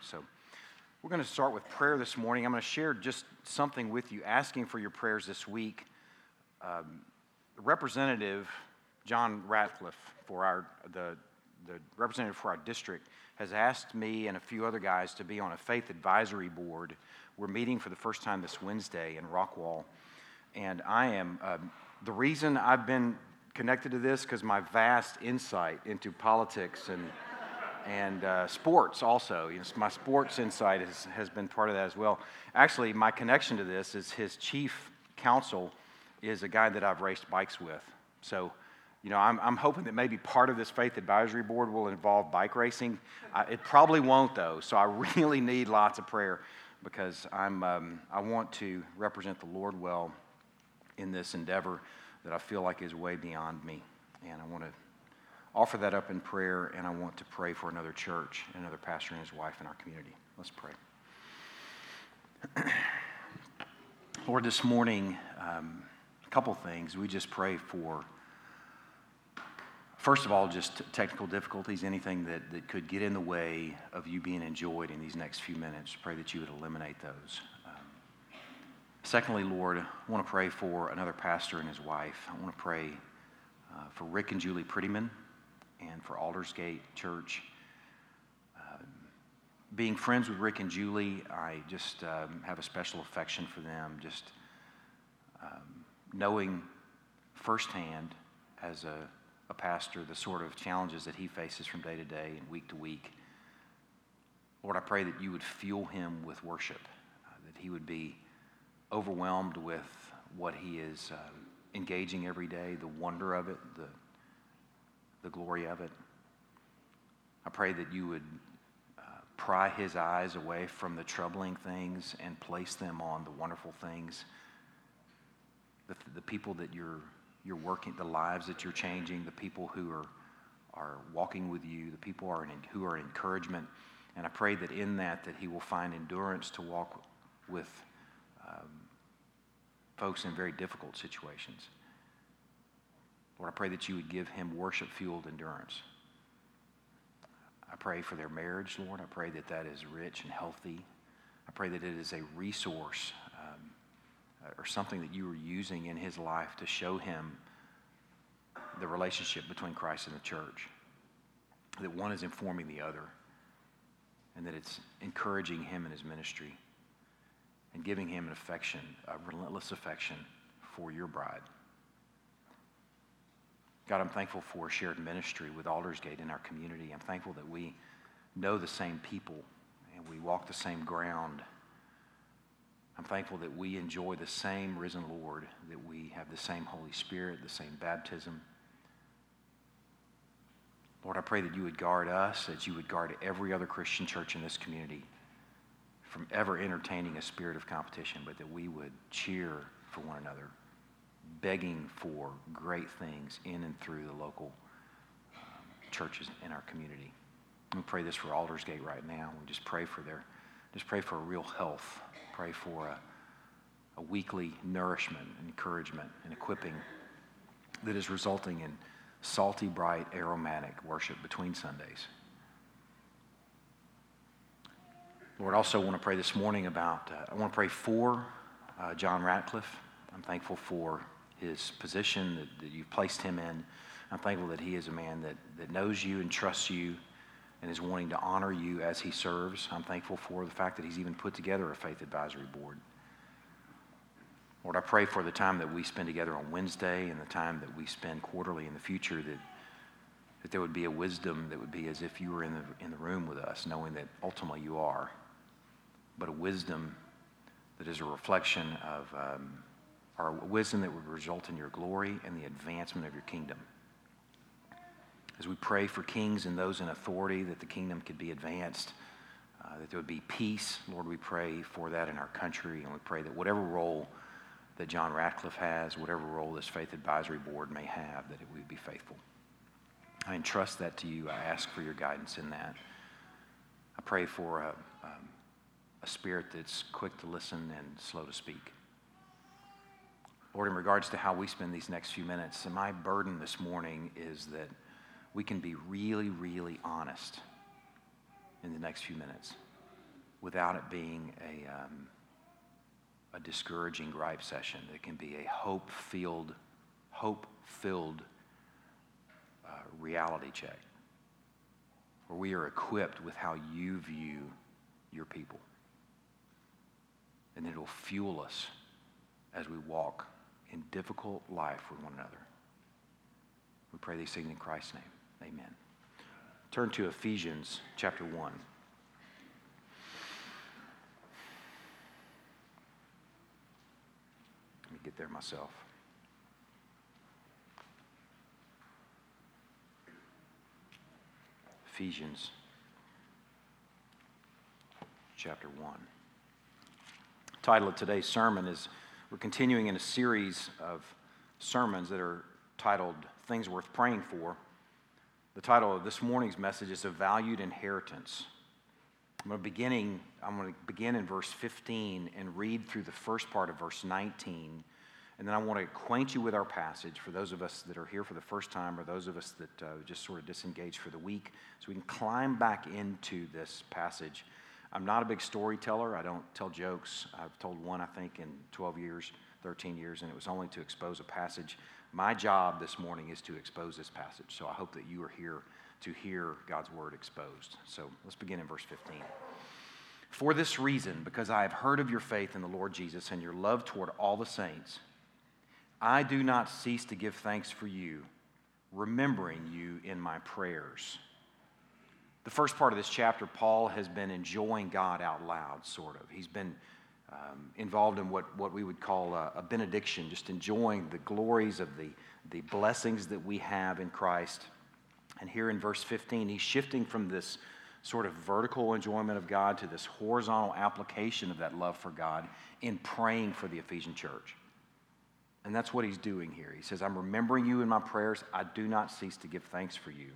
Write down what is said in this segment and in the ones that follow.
So we're going to start with prayer this morning. I'm going to share just something with you, asking for your prayers this week. Um, Representative John Ratcliffe for our the the representative for our district has asked me and a few other guys to be on a faith advisory board. We're meeting for the first time this Wednesday in Rockwall, and I am um, the reason I've been connected to this because my vast insight into politics and and uh, sports also. My sports insight has, has been part of that as well. Actually, my connection to this is his chief counsel is a guy that I've raced bikes with. So, you know, I'm, I'm hoping that maybe part of this faith advisory board will involve bike racing. I, it probably won't, though. So I really need lots of prayer because I'm, um, I want to represent the Lord well in this endeavor that I feel like is way beyond me. And I want to offer that up in prayer, and I want to pray for another church, another pastor and his wife in our community. Let's pray. Lord, this morning, um, a couple things. We just pray for, first of all, just technical difficulties, anything that, that could get in the way of you being enjoyed in these next few minutes. Pray that you would eliminate those. Um, secondly, Lord, I want to pray for another pastor and his wife. I want to pray uh, for Rick and Julie Prettyman and for Aldersgate Church. Um, being friends with Rick and Julie, I just um, have a special affection for them. Just um, knowing firsthand as a, a pastor the sort of challenges that he faces from day to day and week to week. Lord, I pray that you would fuel him with worship, uh, that he would be overwhelmed with what he is uh, engaging every day, the wonder of it, the the glory of it. I pray that you would uh, pry his eyes away from the troubling things and place them on the wonderful things, the, the people that you're, you're working, the lives that you're changing, the people who are, are walking with you, the people are in, who are encouragement. And I pray that in that, that he will find endurance to walk with um, folks in very difficult situations. Lord, I pray that you would give him worship fueled endurance. I pray for their marriage, Lord. I pray that that is rich and healthy. I pray that it is a resource um, or something that you are using in his life to show him the relationship between Christ and the church. That one is informing the other, and that it's encouraging him in his ministry and giving him an affection, a relentless affection for your bride. God, I'm thankful for shared ministry with Aldersgate in our community. I'm thankful that we know the same people and we walk the same ground. I'm thankful that we enjoy the same risen Lord, that we have the same Holy Spirit, the same baptism. Lord, I pray that you would guard us, that you would guard every other Christian church in this community from ever entertaining a spirit of competition, but that we would cheer for one another begging for great things in and through the local um, churches in our community. We pray this for Aldersgate right now. We just pray for their, just pray for real health. Pray for a, a weekly nourishment, encouragement, and equipping that is resulting in salty, bright, aromatic worship between Sundays. Lord, I also want to pray this morning about, uh, I want to pray for uh, John Ratcliffe. I'm thankful for his position that, that you've placed him in. I'm thankful that he is a man that, that knows you and trusts you and is wanting to honor you as he serves. I'm thankful for the fact that he's even put together a faith advisory board. Lord, I pray for the time that we spend together on Wednesday and the time that we spend quarterly in the future that, that there would be a wisdom that would be as if you were in the, in the room with us, knowing that ultimately you are, but a wisdom that is a reflection of um, are wisdom that would result in your glory and the advancement of your kingdom. As we pray for kings and those in authority, that the kingdom could be advanced, uh, that there would be peace, Lord, we pray for that in our country, and we pray that whatever role that John Ratcliffe has, whatever role this faith advisory board may have, that it would be faithful. I entrust that to you. I ask for your guidance in that. I pray for a, um, a spirit that's quick to listen and slow to speak. Lord, in regards to how we spend these next few minutes, and my burden this morning is that we can be really, really honest in the next few minutes. without it being a, um, a discouraging gripe session. It can be a hope-filled, hope-filled uh, reality check where we are equipped with how you view your people. And it will fuel us as we walk in difficult life with one another. We pray these things in Christ's name. Amen. Turn to Ephesians chapter 1. Let me get there myself. Ephesians chapter 1. The title of today's sermon is we're continuing in a series of sermons that are titled Things Worth Praying For. The title of this morning's message is A Valued Inheritance. I'm going to, beginning, I'm going to begin in verse 15 and read through the first part of verse 19. And then I want to acquaint you with our passage for those of us that are here for the first time or those of us that uh, just sort of disengaged for the week so we can climb back into this passage. I'm not a big storyteller. I don't tell jokes. I've told one, I think, in 12 years, 13 years, and it was only to expose a passage. My job this morning is to expose this passage. So I hope that you are here to hear God's word exposed. So let's begin in verse 15. For this reason, because I have heard of your faith in the Lord Jesus and your love toward all the saints, I do not cease to give thanks for you, remembering you in my prayers. The first part of this chapter, Paul has been enjoying God out loud, sort of. He's been um, involved in what, what we would call a, a benediction, just enjoying the glories of the, the blessings that we have in Christ. And here in verse 15, he's shifting from this sort of vertical enjoyment of God to this horizontal application of that love for God in praying for the Ephesian church. And that's what he's doing here. He says, I'm remembering you in my prayers. I do not cease to give thanks for you.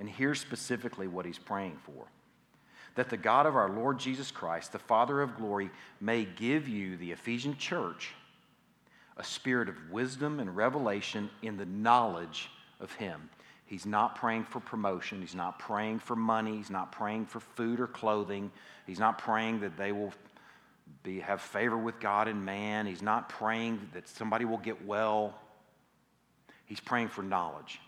And here's specifically what he's praying for that the God of our Lord Jesus Christ, the Father of glory, may give you, the Ephesian church, a spirit of wisdom and revelation in the knowledge of him. He's not praying for promotion. He's not praying for money. He's not praying for food or clothing. He's not praying that they will be, have favor with God and man. He's not praying that somebody will get well. He's praying for knowledge.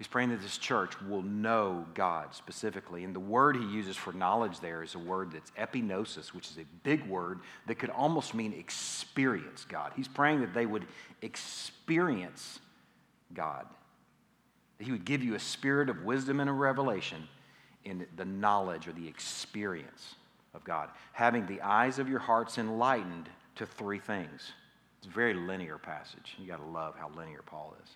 He's praying that this church will know God specifically. And the word he uses for knowledge there is a word that's epignosis, which is a big word that could almost mean experience God. He's praying that they would experience God. That he would give you a spirit of wisdom and a revelation in the knowledge or the experience of God, having the eyes of your hearts enlightened to three things. It's a very linear passage. You got to love how linear Paul is.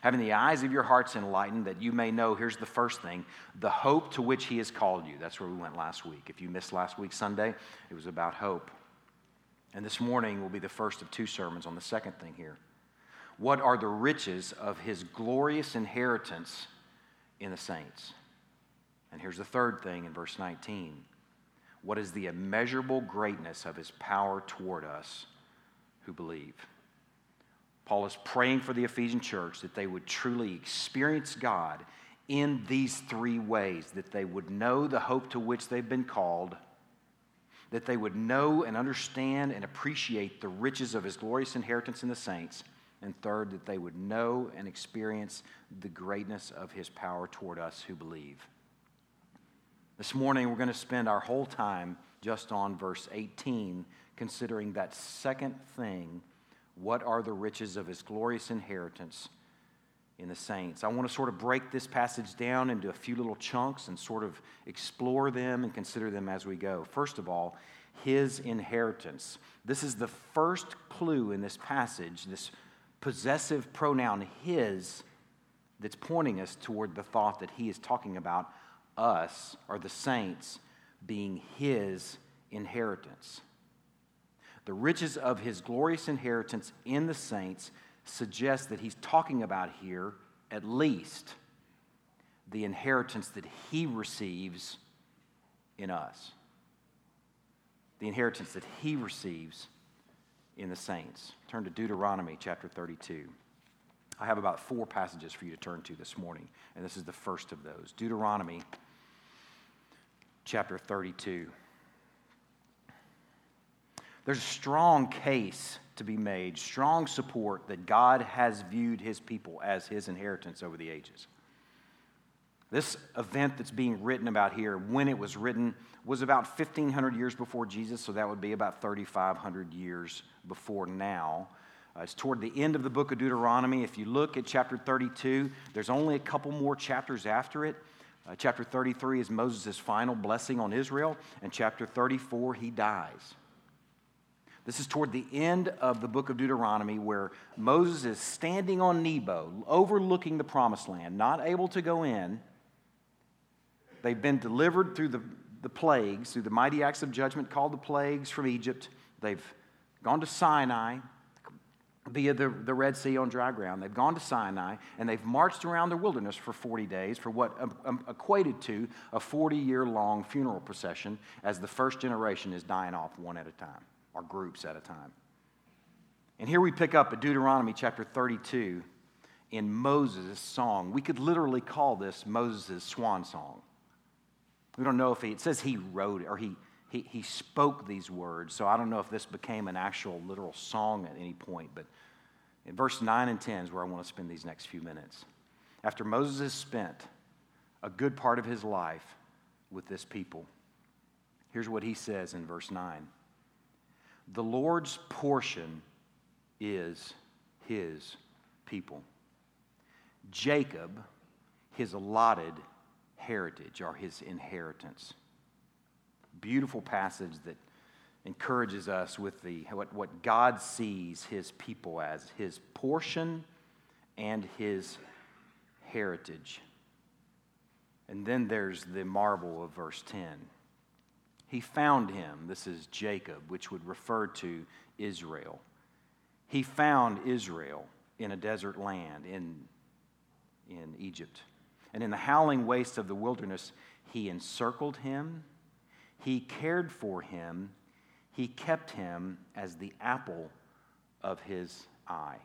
Having the eyes of your hearts enlightened that you may know, here's the first thing the hope to which he has called you. That's where we went last week. If you missed last week's Sunday, it was about hope. And this morning will be the first of two sermons on the second thing here. What are the riches of his glorious inheritance in the saints? And here's the third thing in verse 19 what is the immeasurable greatness of his power toward us who believe. Paul is praying for the Ephesian church that they would truly experience God in these three ways that they would know the hope to which they've been called, that they would know and understand and appreciate the riches of his glorious inheritance in the saints, and third, that they would know and experience the greatness of his power toward us who believe. This morning, we're going to spend our whole time just on verse 18, considering that second thing what are the riches of his glorious inheritance in the saints? I want to sort of break this passage down into a few little chunks and sort of explore them and consider them as we go. First of all, his inheritance. This is the first clue in this passage, this possessive pronoun his, that's pointing us toward the thought that he is talking about us, or the saints, being his inheritance. The riches of his glorious inheritance in the saints suggests that he's talking about here, at least, the inheritance that he receives in us. The inheritance that he receives in the saints. Turn to Deuteronomy chapter 32. I have about four passages for you to turn to this morning, and this is the first of those. Deuteronomy chapter 32. There's a strong case to be made, strong support that God has viewed his people as his inheritance over the ages. This event that's being written about here, when it was written, was about 1,500 years before Jesus, so that would be about 3,500 years before now. Uh, it's toward the end of the book of Deuteronomy. If you look at chapter 32, there's only a couple more chapters after it. Uh, chapter 33 is Moses' final blessing on Israel, and chapter 34, he dies. This is toward the end of the book of Deuteronomy where Moses is standing on Nebo, overlooking the promised land, not able to go in. They've been delivered through the, the plagues, through the mighty acts of judgment called the plagues from Egypt. They've gone to Sinai via the, the Red Sea on dry ground. They've gone to Sinai and they've marched around the wilderness for 40 days for what um, um, equated to a 40 year long funeral procession as the first generation is dying off one at a time, or groups at a time. And here we pick up at Deuteronomy chapter 32 in Moses' song. We could literally call this Moses' swan song. We don't know if he, it says he wrote or he, he, he spoke these words. So I don't know if this became an actual literal song at any point, but in verse 9 and 10 is where I want to spend these next few minutes. After Moses has spent a good part of his life with this people, here's what he says in verse 9 The Lord's portion is his people. Jacob, his allotted heritage or his inheritance beautiful passage that encourages us with the, what, what God sees his people as his portion and his heritage. And then there's the marvel of verse 10. He found him, this is Jacob, which would refer to Israel. He found Israel in a desert land in, in Egypt. And in the howling waste of the wilderness, he encircled him he cared for him, he kept him as the apple of his eye.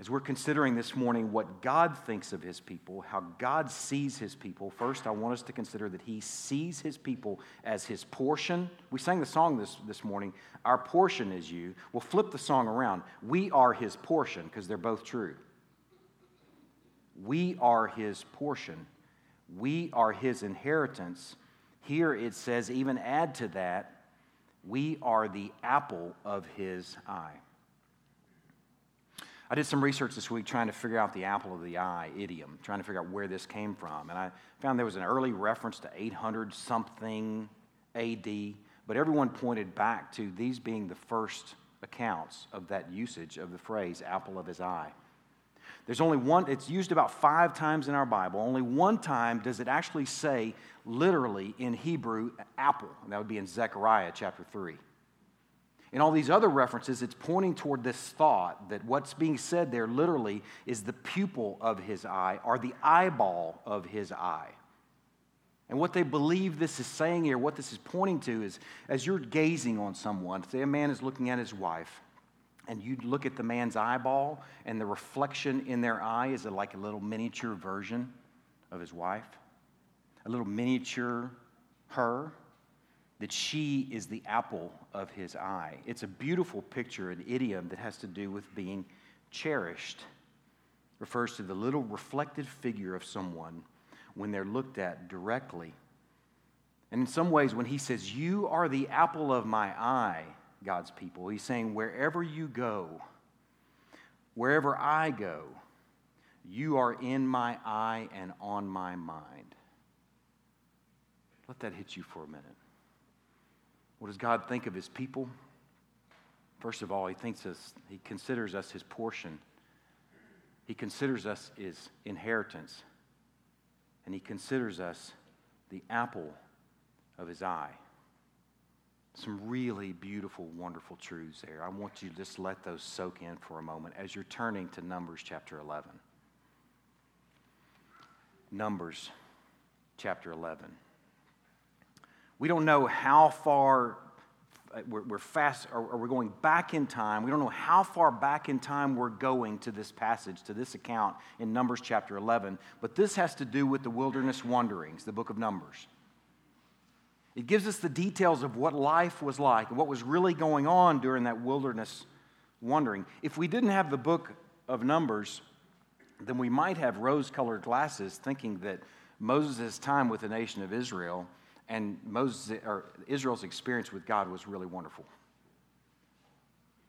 As we're considering this morning what God thinks of his people, how God sees his people, first I want us to consider that he sees his people as his portion. We sang the song this, this morning, Our portion is you. We'll flip the song around. We are his portion, because they're both true. We are his portion. We are his inheritance here it says, even add to that, we are the apple of his eye. I did some research this week trying to figure out the apple of the eye idiom, trying to figure out where this came from. And I found there was an early reference to 800 something AD, but everyone pointed back to these being the first accounts of that usage of the phrase apple of his eye. There's only one, it's used about five times in our Bible. Only one time does it actually say, literally in Hebrew, apple. And that would be in Zechariah chapter 3. In all these other references, it's pointing toward this thought that what's being said there literally is the pupil of his eye or the eyeball of his eye. And what they believe this is saying here, what this is pointing to is as you're gazing on someone, say a man is looking at his wife, and you look at the man's eyeball, and the reflection in their eye is like a little miniature version of his wife, a little miniature her, that she is the apple of his eye. It's a beautiful picture, an idiom that has to do with being cherished. refers to the little reflected figure of someone when they're looked at directly. And in some ways, when he says, You are the apple of my eye, God's people. He's saying, wherever you go, wherever I go, you are in my eye and on my mind. Let that hit you for a minute. What does God think of his people? First of all, he thinks us, he considers us his portion. He considers us his inheritance. And he considers us the apple of his eye some really beautiful, wonderful truths there. I want you to just let those soak in for a moment as you're turning to Numbers chapter 11. Numbers chapter 11. We don't know how far uh, we're, we're fast, or, or, we're going back in time. We don't know how far back in time we're going to this passage, to this account in Numbers chapter 11, but this has to do with the wilderness wanderings, the book of Numbers. It gives us the details of what life was like and what was really going on during that wilderness wandering. If we didn't have the book of Numbers, then we might have rose colored glasses thinking that Moses' time with the nation of Israel and Moses, or Israel's experience with God was really wonderful.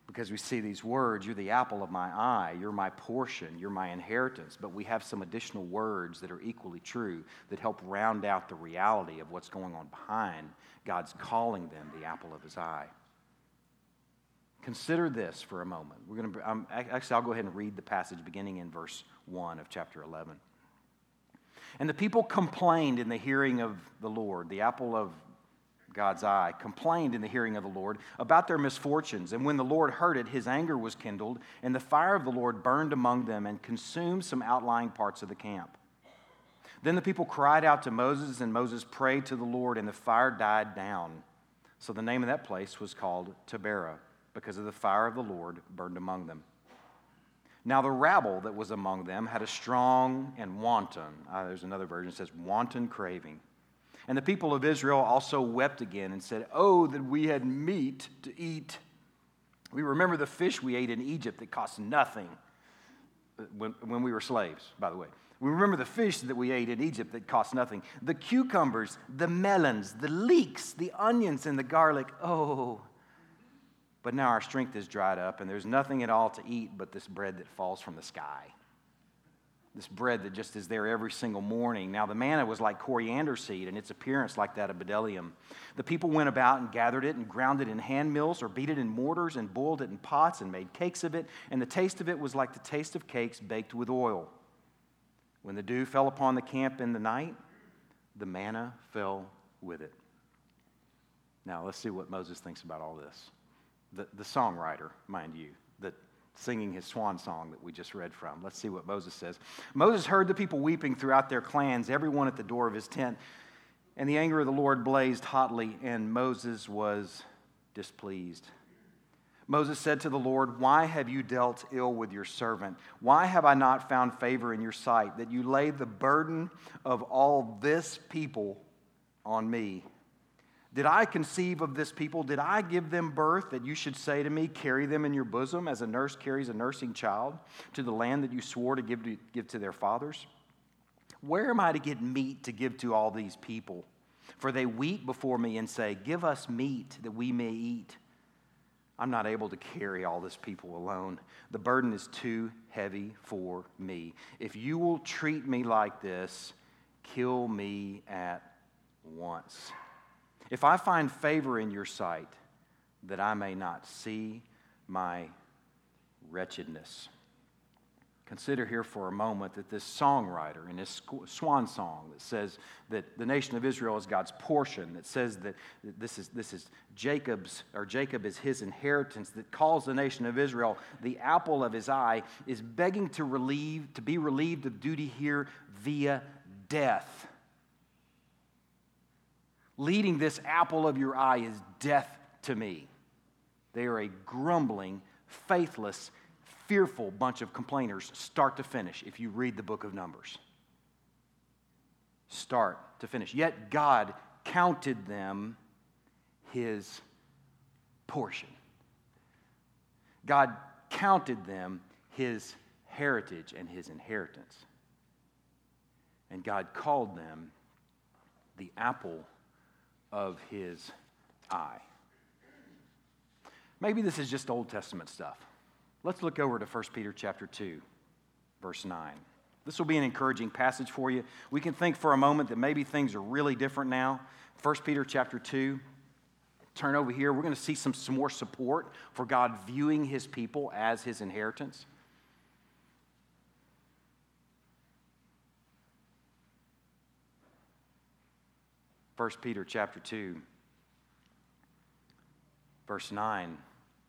Because we see these words, you're the apple of my eye, you're my portion, you're my inheritance. But we have some additional words that are equally true that help round out the reality of what's going on behind God's calling them the apple of his eye. Consider this for a moment. We're going to, um, actually, I'll go ahead and read the passage beginning in verse 1 of chapter 11. And the people complained in the hearing of the Lord, the apple of God's eye, complained in the hearing of the Lord about their misfortunes. And when the Lord heard it, his anger was kindled, and the fire of the Lord burned among them and consumed some outlying parts of the camp. Then the people cried out to Moses, and Moses prayed to the Lord, and the fire died down. So the name of that place was called Taberah, because of the fire of the Lord burned among them. Now, the rabble that was among them had a strong and wanton, uh, there's another version that says wanton craving. And the people of Israel also wept again and said, Oh, that we had meat to eat. We remember the fish we ate in Egypt that cost nothing uh, when, when we were slaves, by the way. We remember the fish that we ate in Egypt that cost nothing. The cucumbers, the melons, the leeks, the onions, and the garlic. Oh, but now our strength is dried up, and there's nothing at all to eat but this bread that falls from the sky. This bread that just is there every single morning. Now, the manna was like coriander seed, and its appearance like that of bdellium. The people went about and gathered it and ground it in hand mills or beat it in mortars and boiled it in pots and made cakes of it, and the taste of it was like the taste of cakes baked with oil. When the dew fell upon the camp in the night, the manna fell with it. Now, let's see what Moses thinks about all this the, the songwriter, mind you, that singing his swan song that we just read from. Let's see what Moses says. Moses heard the people weeping throughout their clans, everyone at the door of his tent. And the anger of the Lord blazed hotly, and Moses was displeased. Moses said to the Lord, Why have you dealt ill with your servant? Why have I not found favor in your sight that you lay the burden of all this people on me? Did I conceive of this people? Did I give them birth that you should say to me, Carry them in your bosom as a nurse carries a nursing child to the land that you swore to give to, give to their fathers? Where am I to get meat to give to all these people? For they weep before me and say, Give us meat that we may eat. I'm not able to carry all this people alone. The burden is too heavy for me. If you will treat me like this, kill me at once. If I find favor in your sight, that I may not see my wretchedness. Consider here for a moment that this songwriter in this swan song that says that the nation of Israel is God's portion, that says that this is, this is Jacob's, or Jacob is his inheritance, that calls the nation of Israel the apple of his eye, is begging to relieve, to be relieved of duty here via death leading this apple of your eye is death to me. They are a grumbling, faithless, fearful bunch of complainers, start to finish, if you read the book of Numbers. Start to finish. Yet God counted them his portion. God counted them his heritage and his inheritance. And God called them the apple of his eye. Maybe this is just Old Testament stuff. Let's look over to 1 Peter chapter 2, verse 9. This will be an encouraging passage for you. We can think for a moment that maybe things are really different now. 1 Peter chapter 2. Turn over here. We're going to see some, some more support for God viewing his people as his inheritance. 1 Peter chapter 2 verse 9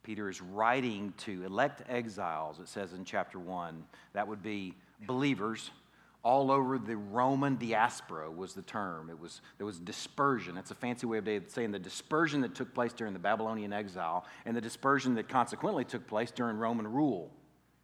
Peter is writing to elect exiles it says in chapter 1 that would be believers all over the Roman diaspora was the term. It was there was dispersion. That's a fancy way of saying the dispersion that took place during the Babylonian exile and the dispersion that consequently took place during Roman rule.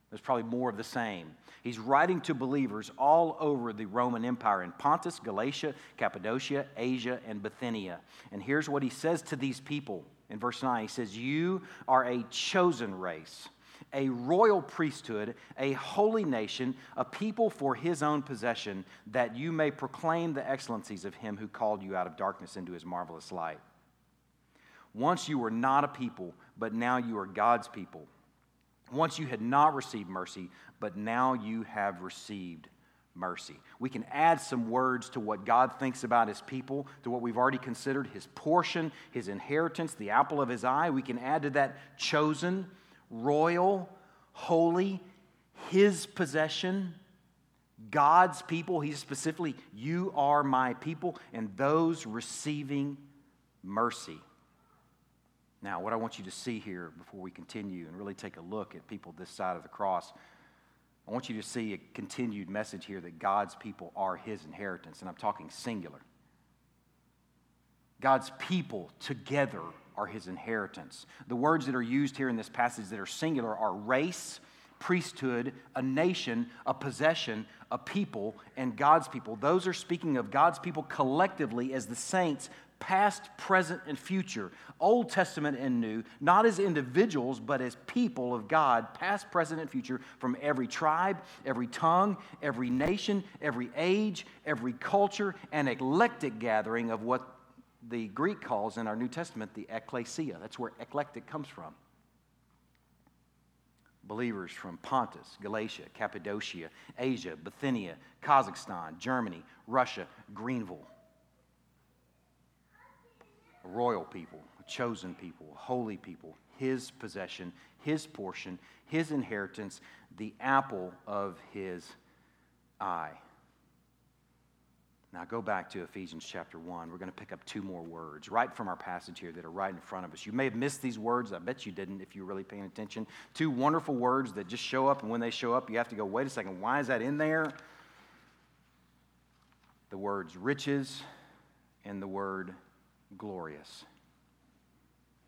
There's probably more of the same. He's writing to believers all over the Roman Empire in Pontus, Galatia, Cappadocia, Asia, and Bithynia. And here's what he says to these people in verse 9 He says, You are a chosen race, a royal priesthood, a holy nation, a people for his own possession, that you may proclaim the excellencies of him who called you out of darkness into his marvelous light. Once you were not a people, but now you are God's people. Once you had not received mercy, but now you have received mercy. We can add some words to what God thinks about his people, to what we've already considered his portion, his inheritance, the apple of his eye. We can add to that chosen, royal, holy, his possession, God's people. He's specifically, you are my people, and those receiving mercy. Now, what I want you to see here before we continue and really take a look at people this side of the cross, I want you to see a continued message here that God's people are his inheritance, and I'm talking singular. God's people together are his inheritance. The words that are used here in this passage that are singular are race, priesthood, a nation, a possession, a people, and God's people. Those are speaking of God's people collectively as the saints past, present, and future, Old Testament and New, not as individuals, but as people of God, past, present, and future, from every tribe, every tongue, every nation, every age, every culture, an eclectic gathering of what the Greek calls in our New Testament the ecclesia. That's where eclectic comes from. Believers from Pontus, Galatia, Cappadocia, Asia, Bithynia, Kazakhstan, Germany, Russia, Greenville a royal people, a chosen people, a holy people, his possession, his portion, his inheritance, the apple of his eye. Now go back to Ephesians chapter 1. We're going to pick up two more words right from our passage here that are right in front of us. You may have missed these words. I bet you didn't if you were really paying attention. Two wonderful words that just show up, and when they show up, you have to go, wait a second, why is that in there? The words riches and the word glorious.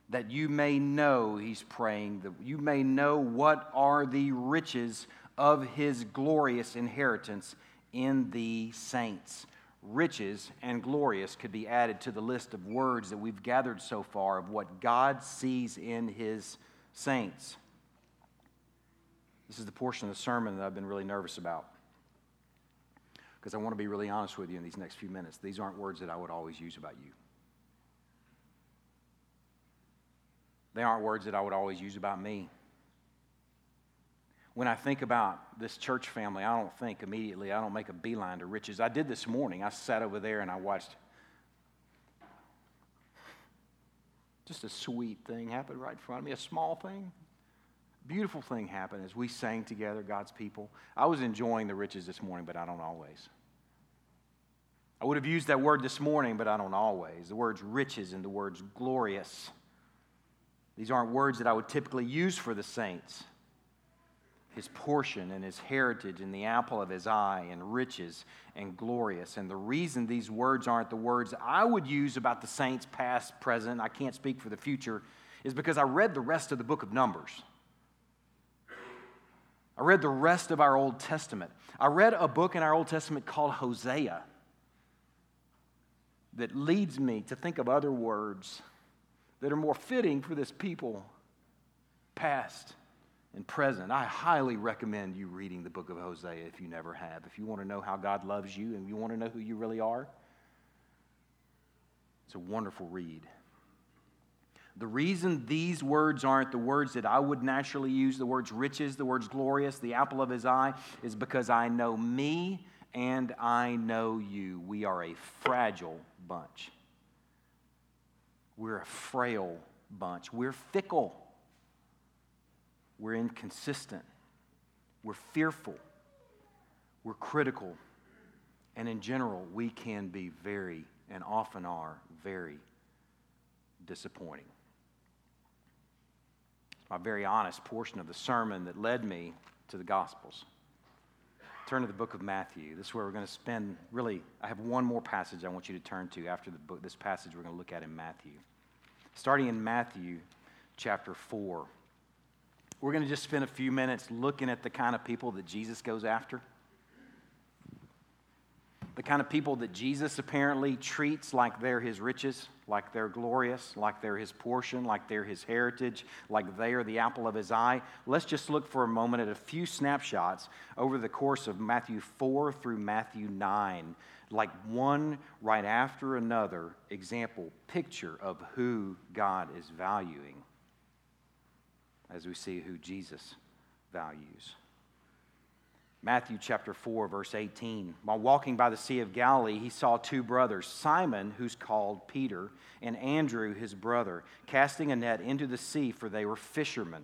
That you may know, he's praying, that you may know what are the riches of his glorious inheritance in the saints. Riches and glorious could be added to the list of words that we've gathered so far of what God sees in his saints. This is the portion of the sermon that I've been really nervous about. Because I want to be really honest with you in these next few minutes. These aren't words that I would always use about you. They aren't words that I would always use about me. When I think about this church family, I don't think immediately, I don't make a beeline to riches. I did this morning. I sat over there and I watched just a sweet thing happen right in front of me, a small thing. Beautiful thing happened as we sang together, God's people. I was enjoying the riches this morning, but I don't always. I would have used that word this morning, but I don't always. The words riches and the words glorious these aren't words that I would typically use for the saints. His portion and his heritage and the apple of his eye and riches and glorious. And the reason these words aren't the words I would use about the saints, past, present, I can't speak for the future, is because I read the rest of the book of Numbers. I read the rest of our Old Testament. I read a book in our Old Testament called Hosea that leads me to think of other words that are more fitting for this people, past and present. I highly recommend you reading the book of Hosea if you never have. If you want to know how God loves you and you want to know who you really are, it's a wonderful read. The reason these words aren't the words that I would naturally use, the words riches, the words glorious, the apple of his eye, is because I know me and I know you. We are a fragile bunch. We're a frail bunch. We're fickle. We're inconsistent. We're fearful. We're critical. And in general, we can be very, and often are, very disappointing. It's my very honest portion of the sermon that led me to the Gospels. Turn to the book of Matthew. This is where we're going to spend really, I have one more passage I want you to turn to after book, this passage we're going to look at in Matthew starting in Matthew chapter 4. we're going to just spend a few minutes looking at the kind of people that Jesus goes after. The kind of people that Jesus apparently treats like they're his riches, like they're glorious, like they're his portion, like they're his heritage, like they are the apple of his eye. Let's just look for a moment at a few snapshots over the course of Matthew 4 through Matthew 9, like one right after another example, picture of who God is valuing as we see who Jesus values. Matthew chapter 4, verse 18. While walking by the Sea of Galilee, he saw two brothers, Simon, who's called Peter, and Andrew, his brother, casting a net into the sea, for they were fishermen.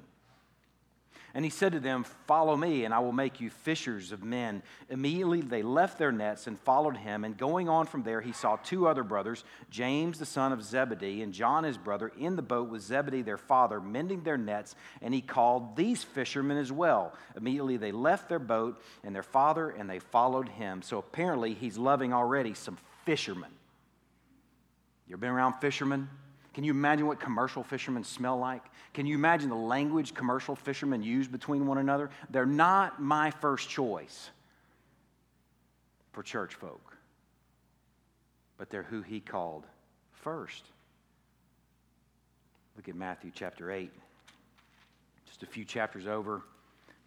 And he said to them, Follow me, and I will make you fishers of men. Immediately they left their nets and followed him. And going on from there, he saw two other brothers, James the son of Zebedee, and John his brother, in the boat with Zebedee their father, mending their nets. And he called these fishermen as well. Immediately they left their boat and their father, and they followed him. So apparently he's loving already some fishermen. You ever been around fishermen? Can you imagine what commercial fishermen smell like? Can you imagine the language commercial fishermen use between one another? They're not my first choice for church folk, but they're who he called first. Look at Matthew chapter 8. Just a few chapters over.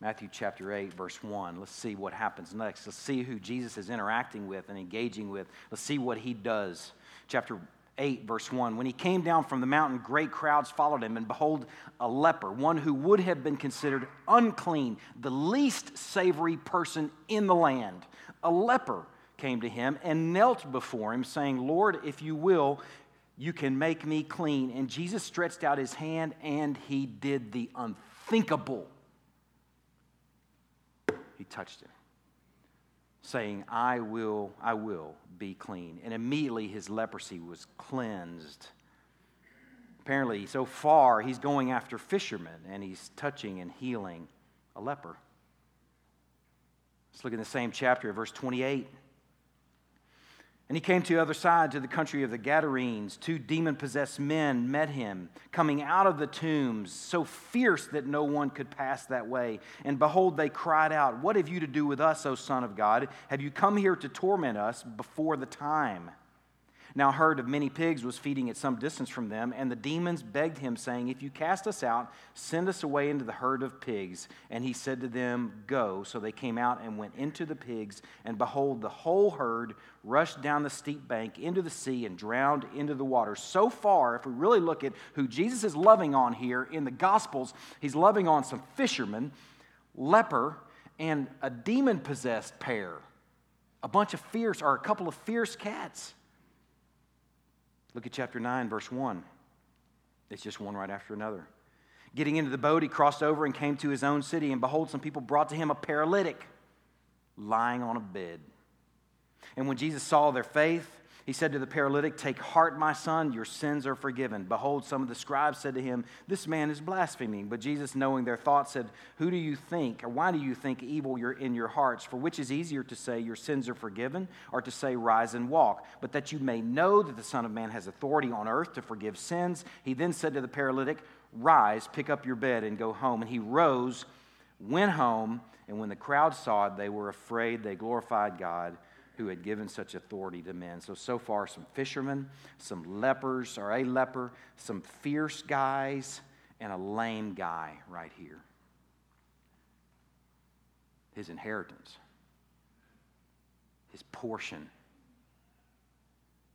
Matthew chapter 8, verse 1. Let's see what happens next. Let's see who Jesus is interacting with and engaging with. Let's see what he does. Chapter 8, verse 1. When he came down from the mountain, great crowds followed him, and behold, a leper, one who would have been considered unclean, the least savory person in the land, a leper came to him and knelt before him, saying, Lord, if you will, you can make me clean. And Jesus stretched out his hand and he did the unthinkable. He touched him saying, I will, I will be clean. And immediately his leprosy was cleansed. Apparently, so far, he's going after fishermen and he's touching and healing a leper. Let's look in the same chapter, verse 28. And he came to the other side, to the country of the Gadarenes. Two demon possessed men met him, coming out of the tombs, so fierce that no one could pass that way. And behold, they cried out, What have you to do with us, O Son of God? Have you come here to torment us before the time? Now, a herd of many pigs was feeding at some distance from them, and the demons begged him, saying, If you cast us out, send us away into the herd of pigs. And he said to them, Go. So they came out and went into the pigs, and behold, the whole herd rushed down the steep bank into the sea and drowned into the water. So far, if we really look at who Jesus is loving on here in the Gospels, he's loving on some fishermen, leper, and a demon possessed pair. A bunch of fierce, or a couple of fierce cats. Look at chapter 9, verse 1. It's just one right after another. Getting into the boat, he crossed over and came to his own city, and behold, some people brought to him a paralytic lying on a bed. And when Jesus saw their faith, he said to the paralytic, Take heart, my son, your sins are forgiven. Behold, some of the scribes said to him, This man is blaspheming. But Jesus, knowing their thoughts, said, Who do you think, or why do you think evil in your hearts? For which is easier to say, Your sins are forgiven, or to say, Rise and walk? But that you may know that the Son of Man has authority on earth to forgive sins. He then said to the paralytic, Rise, pick up your bed, and go home. And he rose, went home, and when the crowd saw it, they were afraid. They glorified God who had given such authority to men. So, so far, some fishermen, some lepers, or a leper, some fierce guys, and a lame guy right here. His inheritance, his portion,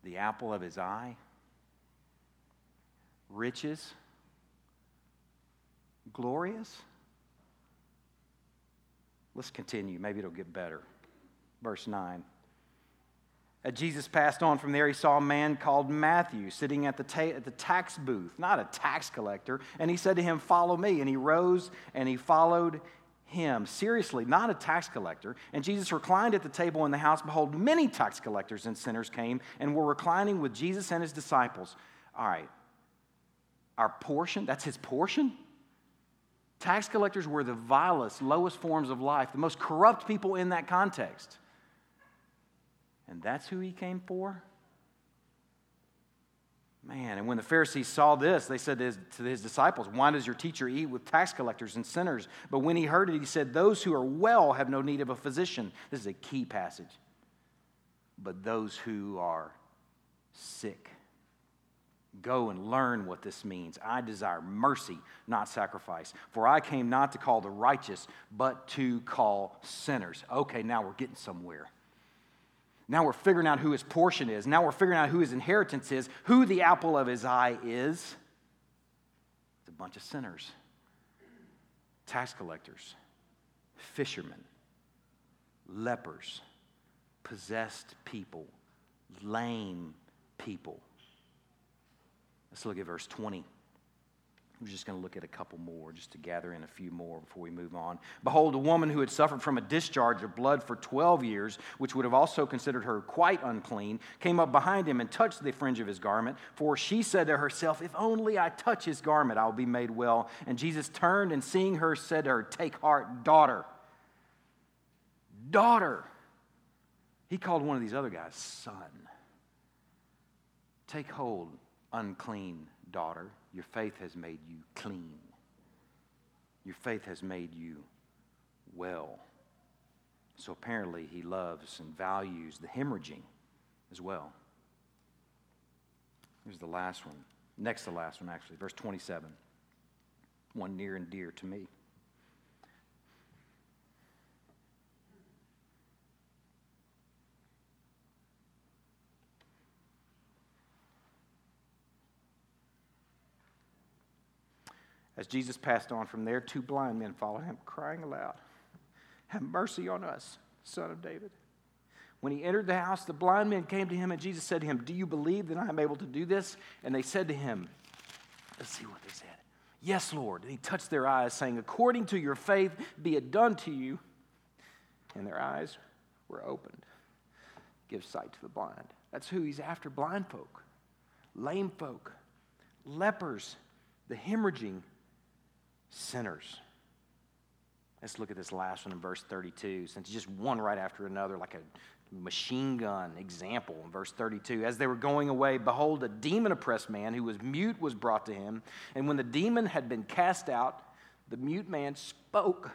the apple of his eye, riches, glorious. Let's continue. Maybe it'll get better. Verse 9. As Jesus passed on from there, he saw a man called Matthew sitting at the, ta- at the tax booth, not a tax collector. And he said to him, Follow me. And he rose and he followed him. Seriously, not a tax collector. And Jesus reclined at the table in the house. Behold, many tax collectors and sinners came and were reclining with Jesus and his disciples. All right, our portion, that's his portion? Tax collectors were the vilest, lowest forms of life, the most corrupt people in that context. And that's who he came for? Man, and when the Pharisees saw this, they said to his, to his, disciples, Why does your teacher eat with tax collectors and sinners? But when he heard it, he said, Those who are well have no need of a physician. This is a key passage. But those who are sick. Go and learn what this means. I desire mercy, not sacrifice. For I came not to call the righteous, but to call sinners. Okay, now we're getting somewhere. Now we're figuring out who his portion is. Now we're figuring out who his inheritance is, who the apple of his eye is. It's a bunch of sinners, tax collectors, fishermen, lepers, possessed people, lame people. Let's look at verse 20. We're just going to look at a couple more just to gather in a few more before we move on. Behold, a woman who had suffered from a discharge of blood for 12 years, which would have also considered her quite unclean, came up behind him and touched the fringe of his garment. For she said to herself, If only I touch his garment, I'll be made well. And Jesus turned and seeing her said to her, Take heart, daughter. Daughter. He called one of these other guys son. Take hold, unclean daughter. Your faith has made you clean. Your faith has made you well. So apparently, he loves and values the hemorrhaging as well. Here's the last one. Next to the last one, actually, verse 27. One near and dear to me. As Jesus passed on from there, two blind men followed him, crying aloud, Have mercy on us, son of David. When he entered the house, the blind men came to him, and Jesus said to him, Do you believe that I am able to do this? And they said to him, Let's see what they said. Yes, Lord. And he touched their eyes, saying, According to your faith, be it done to you. And their eyes were opened. Give sight to the blind. That's who he's after blind folk, lame folk, lepers, the hemorrhaging, sinners. Let's look at this last one in verse 32, since just one right after another, like a machine gun example in verse 32. As they were going away, behold, a demon oppressed man who was mute was brought to him. And when the demon had been cast out, the mute man spoke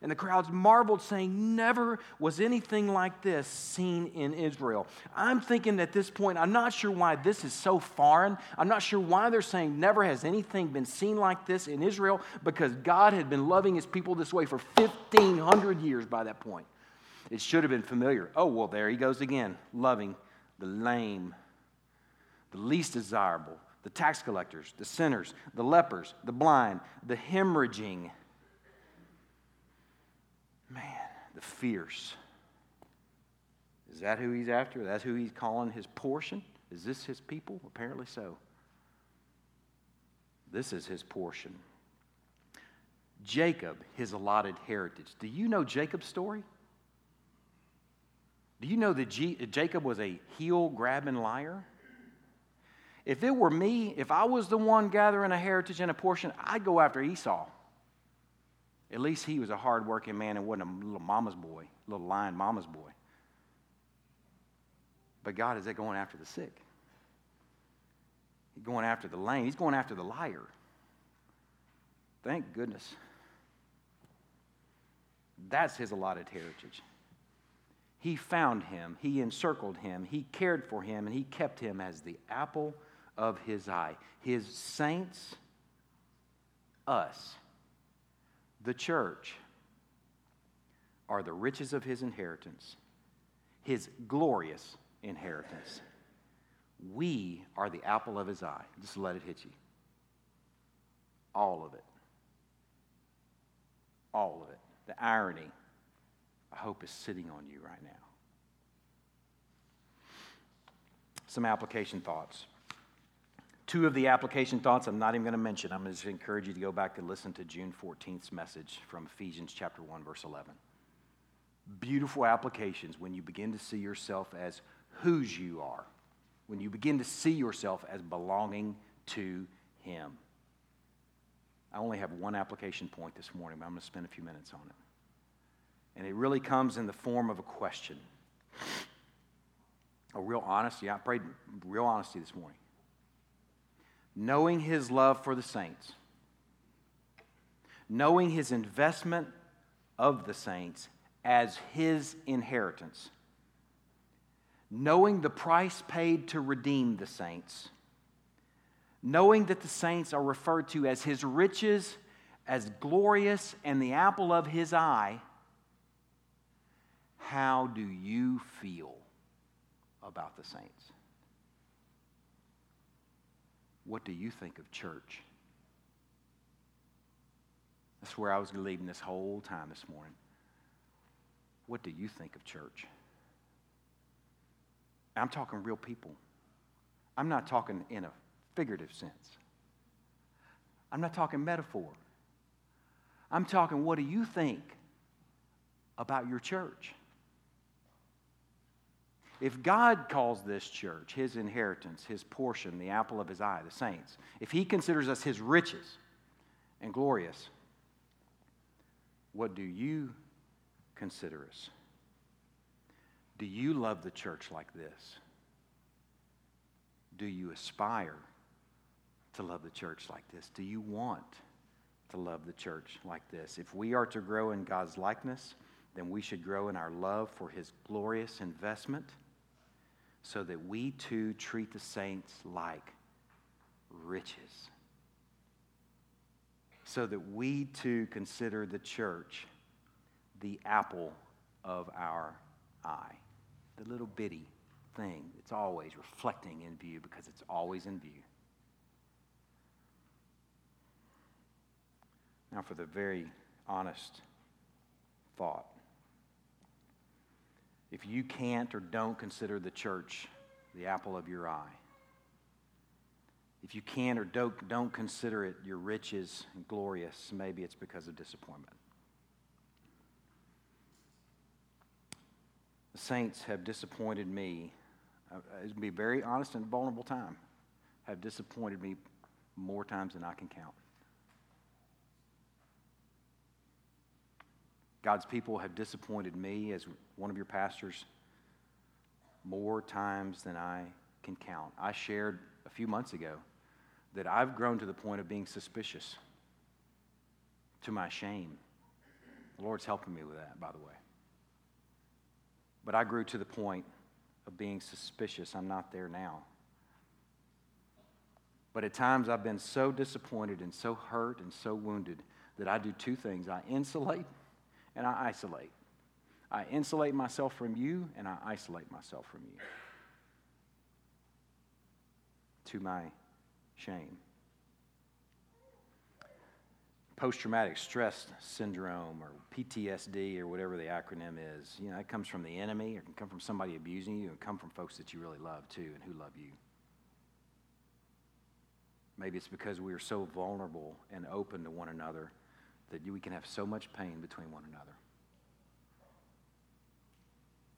and the crowds marveled, saying, Never was anything like this seen in Israel. I'm thinking at this point, I'm not sure why this is so foreign. I'm not sure why they're saying never has anything been seen like this in Israel, because God had been loving his people this way for 1,500 years by that point. It should have been familiar. Oh, well, there he goes again, loving the lame, the least desirable, the tax collectors, the sinners, the lepers, the blind, the hemorrhaging Man, the fierce. Is that who he's after? That's who he's calling his portion? Is this his people? Apparently so. This is his portion. Jacob, his allotted heritage. Do you know Jacob's story? Do you know that Jacob was a heel grabbing liar? If it were me, if I was the one gathering a heritage and a portion, I'd go after Esau. At least he was a hardworking man and wasn't a little mama's boy, little lying mama's boy. But God is going after the sick. He's going after the lame. He's going after the liar. Thank goodness. That's his allotted heritage. He found him, he encircled him, he cared for him, and he kept him as the apple of his eye. His saints, us the church are the riches of his inheritance, his glorious inheritance. We are the apple of his eye. Just let it hit you. All of it. All of it. The irony, I hope, is sitting on you right now. Some application thoughts. Two of the application thoughts I'm not even going to mention. I'm going to encourage you to go back and listen to June 14th's message from Ephesians chapter 1, verse 11. Beautiful applications when you begin to see yourself as whose you are, when you begin to see yourself as belonging to Him. I only have one application point this morning, but I'm going to spend a few minutes on it. And it really comes in the form of a question. A real honesty. I prayed real honesty this morning. Knowing his love for the saints, knowing his investment of the saints as his inheritance, knowing the price paid to redeem the saints, knowing that the saints are referred to as his riches, as glorious, and the apple of his eye, how do you feel about the saints? What do you think of church? That's where I was leading this whole time this morning. What do you think of church? I'm talking real people. I'm not talking in a figurative sense. I'm not talking metaphor. I'm talking what do you think about your church? If God calls this church his inheritance, his portion, the apple of his eye, the saints, if he considers us his riches and glorious, what do you consider us? Do you love the church like this? Do you aspire to love the church like this? Do you want to love the church like this? If we are to grow in God's likeness, then we should grow in our love for his glorious investment so that we too treat the saints like riches. So that we too consider the church the apple of our eye, the little bitty thing that's always reflecting in view because it's always in view. Now, for the very honest thought. If you can't or don't consider the church the apple of your eye, if you can or don't, don't consider it your riches and glorious, maybe it's because of disappointment. The saints have disappointed me. Uh, it's be a very honest and vulnerable time. Have disappointed me more times than I can count. God's people have disappointed me as one of your pastors more times than I can count. I shared a few months ago that I've grown to the point of being suspicious to my shame. The Lord's helping me with that, by the way. But I grew to the point of being suspicious. I'm not there now. But at times I've been so disappointed and so hurt and so wounded that I do two things I insulate and I isolate. I insulate myself from you and I isolate myself from you. To my shame. Post traumatic stress syndrome or PTSD or whatever the acronym is, you know, it comes from the enemy or it can come from somebody abusing you and come from folks that you really love too and who love you. Maybe it's because we are so vulnerable and open to one another that we can have so much pain between one another.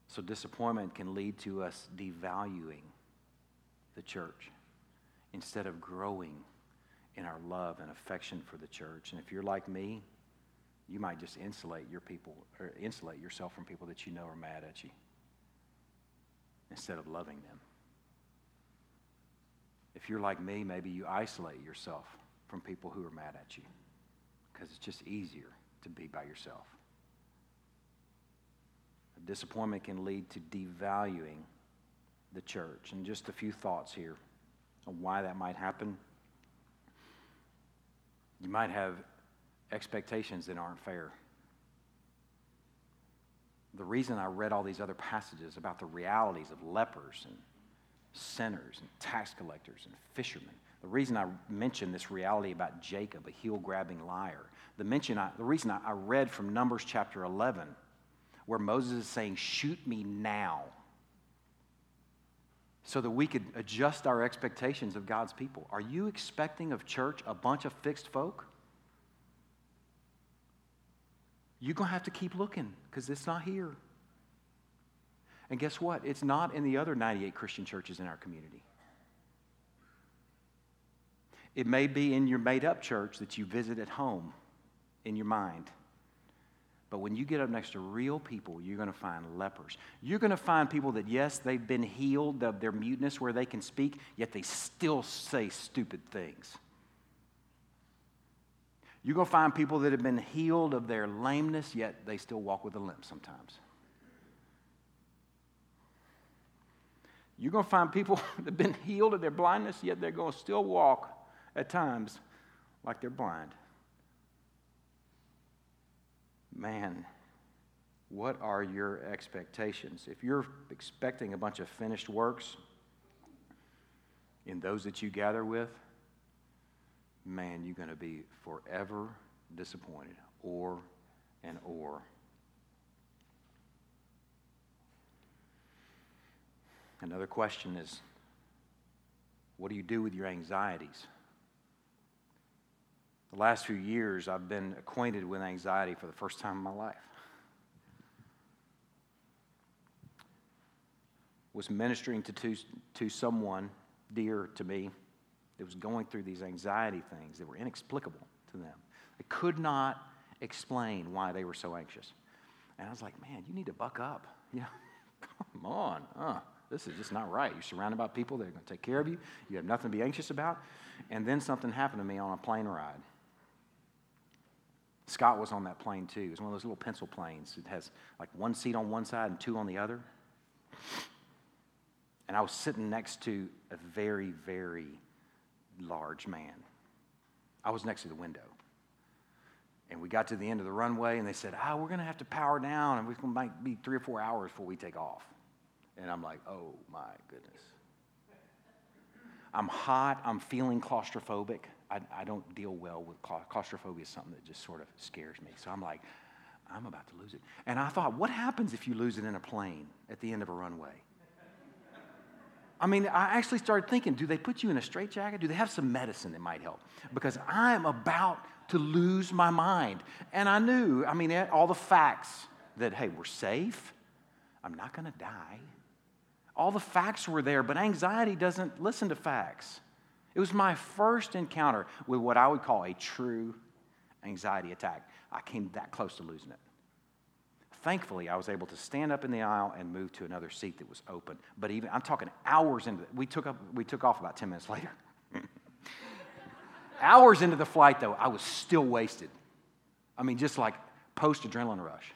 So, disappointment can lead to us devaluing the church instead of growing in our love and affection for the church. And if you're like me, you might just insulate your people or insulate yourself from people that you know are mad at you instead of loving them. If you're like me, maybe you isolate yourself from people who are mad at you because it's just easier to be by yourself. Disappointment can lead to devaluing the church. And just a few thoughts here on why that might happen. You might have expectations that aren't fair. The reason I read all these other passages about the realities of lepers and sinners and tax collectors and fishermen, the reason I mentioned this reality about Jacob, a heel grabbing liar, the, mention I, the reason I, I read from Numbers chapter 11 where Moses is saying, Shoot me now, so that we could adjust our expectations of God's people. Are you expecting of church a bunch of fixed folk? You're going to have to keep looking because it's not here. And guess what? It's not in the other 98 Christian churches in our community. It may be in your made up church that you visit at home in your mind. But when you get up next to real people, you're going to find lepers. You're going to find people that, yes, they've been healed of their muteness where they can speak, yet they still say stupid things. You're going to find people that have been healed of their lameness, yet they still walk with a limp sometimes. You're going to find people that have been healed of their blindness, yet they're going to still walk at times like they're blind. Man, what are your expectations? If you're expecting a bunch of finished works in those that you gather with, man, you're going to be forever disappointed. Or and or. Another question is what do you do with your anxieties? The last few years, I've been acquainted with anxiety for the first time in my life. Was ministering to, to, to someone dear to me that was going through these anxiety things that were inexplicable to them. They could not explain why they were so anxious. And I was like, man, you need to buck up. Yeah, come on. Uh, this is just not right. You're surrounded by people that are going to take care of you. You have nothing to be anxious about. And then something happened to me on a plane ride. Scott was on that plane too. It was one of those little pencil planes. It has like one seat on one side and two on the other. And I was sitting next to a very, very large man. I was next to the window. And we got to the end of the runway, and they said, Ah, we're going to have to power down, and to might be three or four hours before we take off. And I'm like, Oh my goodness. I'm hot. I'm feeling claustrophobic. I, I don't deal well with claustrophobia, is something that just sort of scares me. So I'm like, I'm about to lose it. And I thought, what happens if you lose it in a plane at the end of a runway? I mean, I actually started thinking do they put you in a straitjacket? Do they have some medicine that might help? Because I'm about to lose my mind. And I knew, I mean, eh, all the facts that, hey, we're safe, I'm not going to die. All the facts were there, but anxiety doesn't listen to facts. It was my first encounter with what I would call a true anxiety attack. I came that close to losing it. Thankfully, I was able to stand up in the aisle and move to another seat that was open. But even I'm talking hours into it. We took up we took off about 10 minutes later. hours into the flight though, I was still wasted. I mean, just like post adrenaline rush.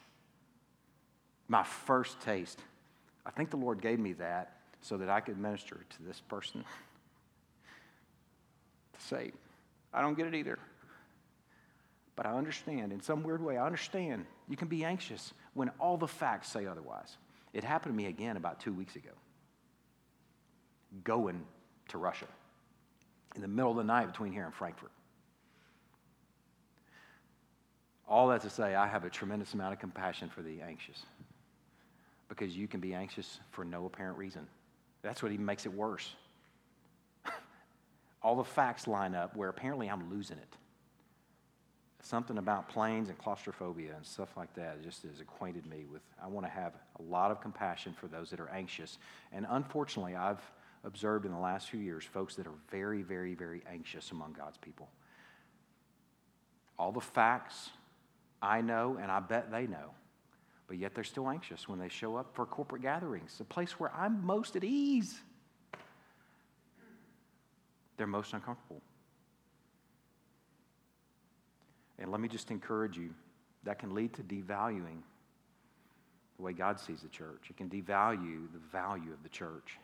My first taste. I think the Lord gave me that so that I could minister to this person say, I don't get it either. But I understand, in some weird way, I understand you can be anxious when all the facts say otherwise. It happened to me again about two weeks ago, going to Russia in the middle of the night between here and Frankfurt. All that to say, I have a tremendous amount of compassion for the anxious because you can be anxious for no apparent reason. That's what even makes it worse all the facts line up where apparently I'm losing it. Something about planes and claustrophobia and stuff like that just has acquainted me with. I want to have a lot of compassion for those that are anxious. And unfortunately, I've observed in the last few years folks that are very, very, very anxious among God's people. All the facts I know, and I bet they know, but yet they're still anxious when they show up for corporate gatherings, a place where I'm most at ease they're most uncomfortable. And let me just encourage you that can lead to devaluing the way God sees the church. It can devalue the value of the church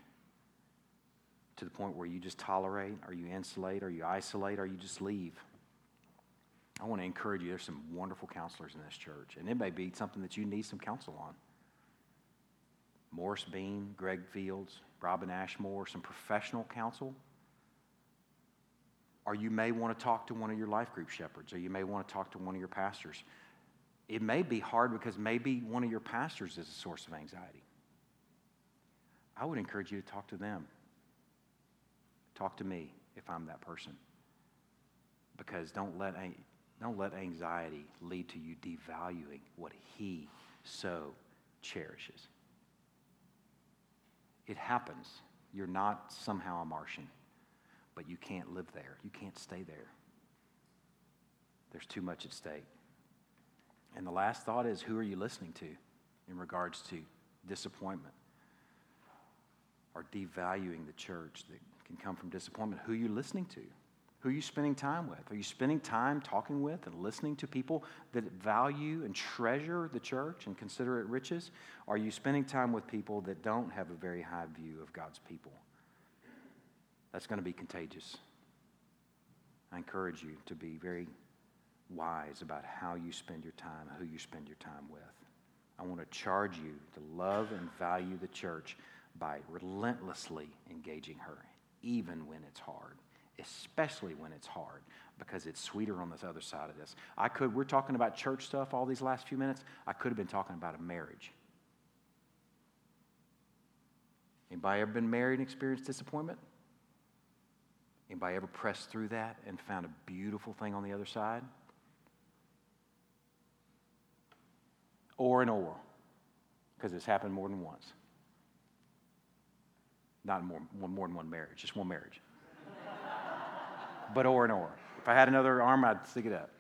to the point where you just tolerate, or you insulate, or you isolate, or you just leave. I want to encourage you. There's some wonderful counselors in this church, and it may be something that you need some counsel on. Morris Bean, Greg Fields, Robin Ashmore, some professional counsel or you may want to talk to one of your life group shepherds, or you may want to talk to one of your pastors. It may be hard because maybe one of your pastors is a source of anxiety. I would encourage you to talk to them. Talk to me if I'm that person. Because don't let, don't let anxiety lead to you devaluing what He so cherishes. It happens. You're not somehow a Martian but you can't live there. You can't stay there. There's too much at stake. And the last thought is who are you listening to in regards to disappointment or devaluing the church that can come from disappointment? Who are you listening to? Who are you spending time with? Are you spending time talking with and listening to people that value and treasure the church and consider it riches? Are you spending time with people that don't have a very high view of God's people? That's going to be contagious. I encourage you to be very wise about how you spend your time, who you spend your time with. I want to charge you to love and value the church by relentlessly engaging her, even when it's hard especially when it's hard, because it's sweeter on this other side of this. I could, we're talking about church stuff all these last few minutes. I could have been talking about a marriage. Anybody ever been married and experienced disappointment? Anybody ever pressed through that and found a beautiful thing on the other side? Or an or, because it's happened more than once. Not more, more than one marriage, just one marriage but or and or. If I had another arm, I'd stick it up.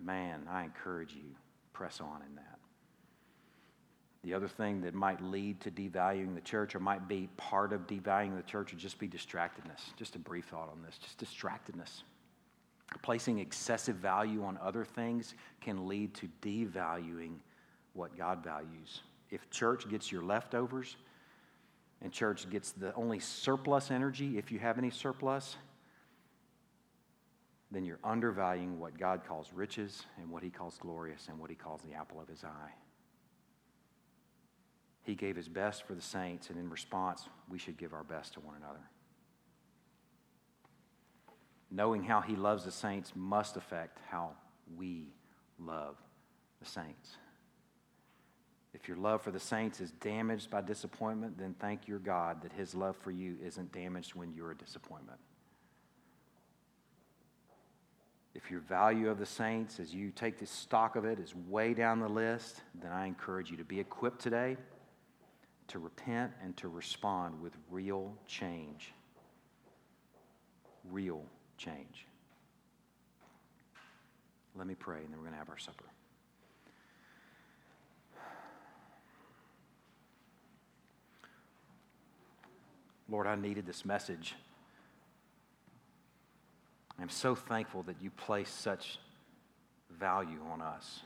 Man, I encourage you, press on in that. The other thing that might lead to devaluing the church or might be part of devaluing the church would just be distractedness. Just a brief thought on this just distractedness. Placing excessive value on other things can lead to devaluing what God values. If church gets your leftovers and church gets the only surplus energy, if you have any surplus, then you're undervaluing what God calls riches and what He calls glorious and what He calls the apple of His eye. He gave His best for the saints, and in response, we should give our best to one another. Knowing how He loves the saints must affect how we love the saints. If your love for the saints is damaged by disappointment, then thank your God that His love for you isn't damaged when you're a disappointment. If your value of the saints, as you take this stock of it, is way down the list, then I encourage you to be equipped today to repent and to respond with real change. Real change. Let me pray, and then we're going to have our supper. Lord, I needed this message. I'm so thankful that you place such value on us.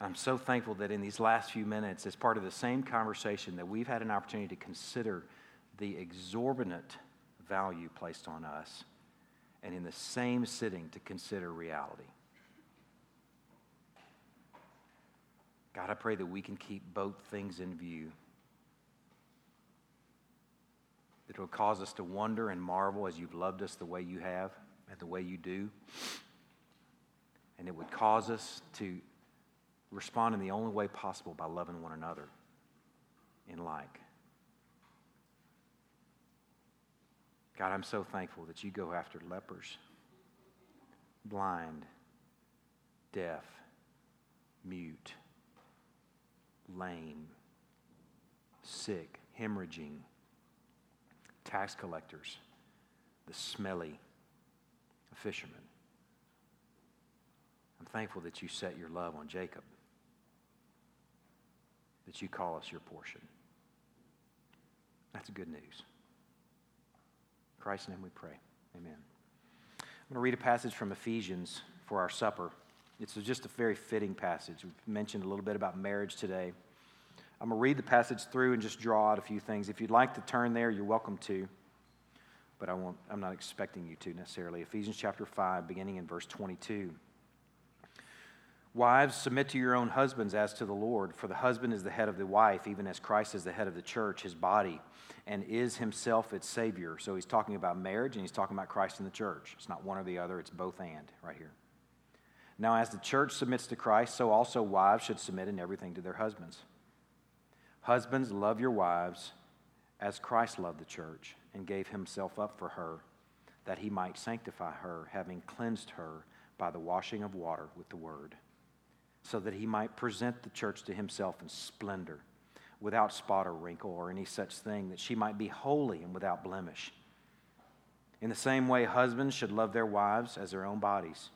I'm so thankful that in these last few minutes, as part of the same conversation, that we've had an opportunity to consider the exorbitant value placed on us, and in the same sitting to consider reality. God, I pray that we can keep both things in view. that will cause us to wonder and marvel as you've loved us the way you have and the way you do. And it would cause us to respond in the only way possible by loving one another in like. God, I'm so thankful that you go after lepers, blind, deaf, mute, lame, sick, hemorrhaging tax collectors, the smelly fishermen. I'm thankful that you set your love on Jacob, that you call us your portion. That's good news. In Christ's name we pray. Amen. I'm going to read a passage from Ephesians for our supper. It's just a very fitting passage. We've mentioned a little bit about marriage today. I'm going to read the passage through and just draw out a few things. If you'd like to turn there, you're welcome to, but I won't, I'm not expecting you to necessarily. Ephesians chapter 5, beginning in verse 22. Wives, submit to your own husbands as to the Lord, for the husband is the head of the wife, even as Christ is the head of the church, his body, and is himself its Savior. So he's talking about marriage and he's talking about Christ and the church. It's not one or the other, it's both and right here. Now, as the church submits to Christ, so also wives should submit in everything to their husbands. Husbands, love your wives as Christ loved the church and gave himself up for her, that he might sanctify her, having cleansed her by the washing of water with the word, so that he might present the church to himself in splendor, without spot or wrinkle or any such thing, that she might be holy and without blemish. In the same way, husbands should love their wives as their own bodies.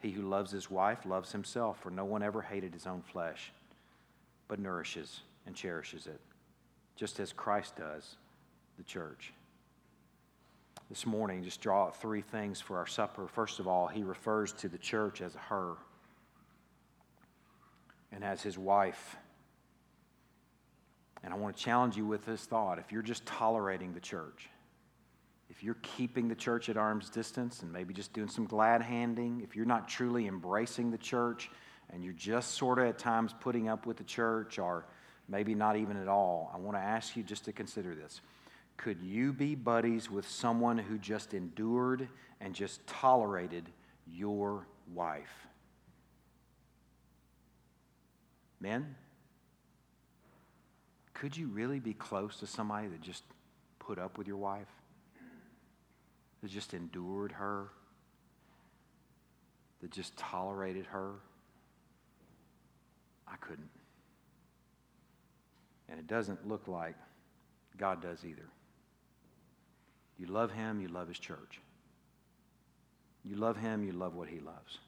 He who loves his wife loves himself, for no one ever hated his own flesh, but nourishes and cherishes it, just as Christ does the church. This morning, just draw out three things for our supper. First of all, he refers to the church as her and as his wife. And I want to challenge you with this thought. If you're just tolerating the church, if you're keeping the church at arm's distance and maybe just doing some glad handing, if you're not truly embracing the church and you're just sort of at times putting up with the church or maybe not even at all, I want to ask you just to consider this. Could you be buddies with someone who just endured and just tolerated your wife? Men, could you really be close to somebody that just put up with your wife? That just endured her? That just tolerated her? I couldn't. And it doesn't look like God does either. You love Him, you love His church. You love Him, you love what He loves.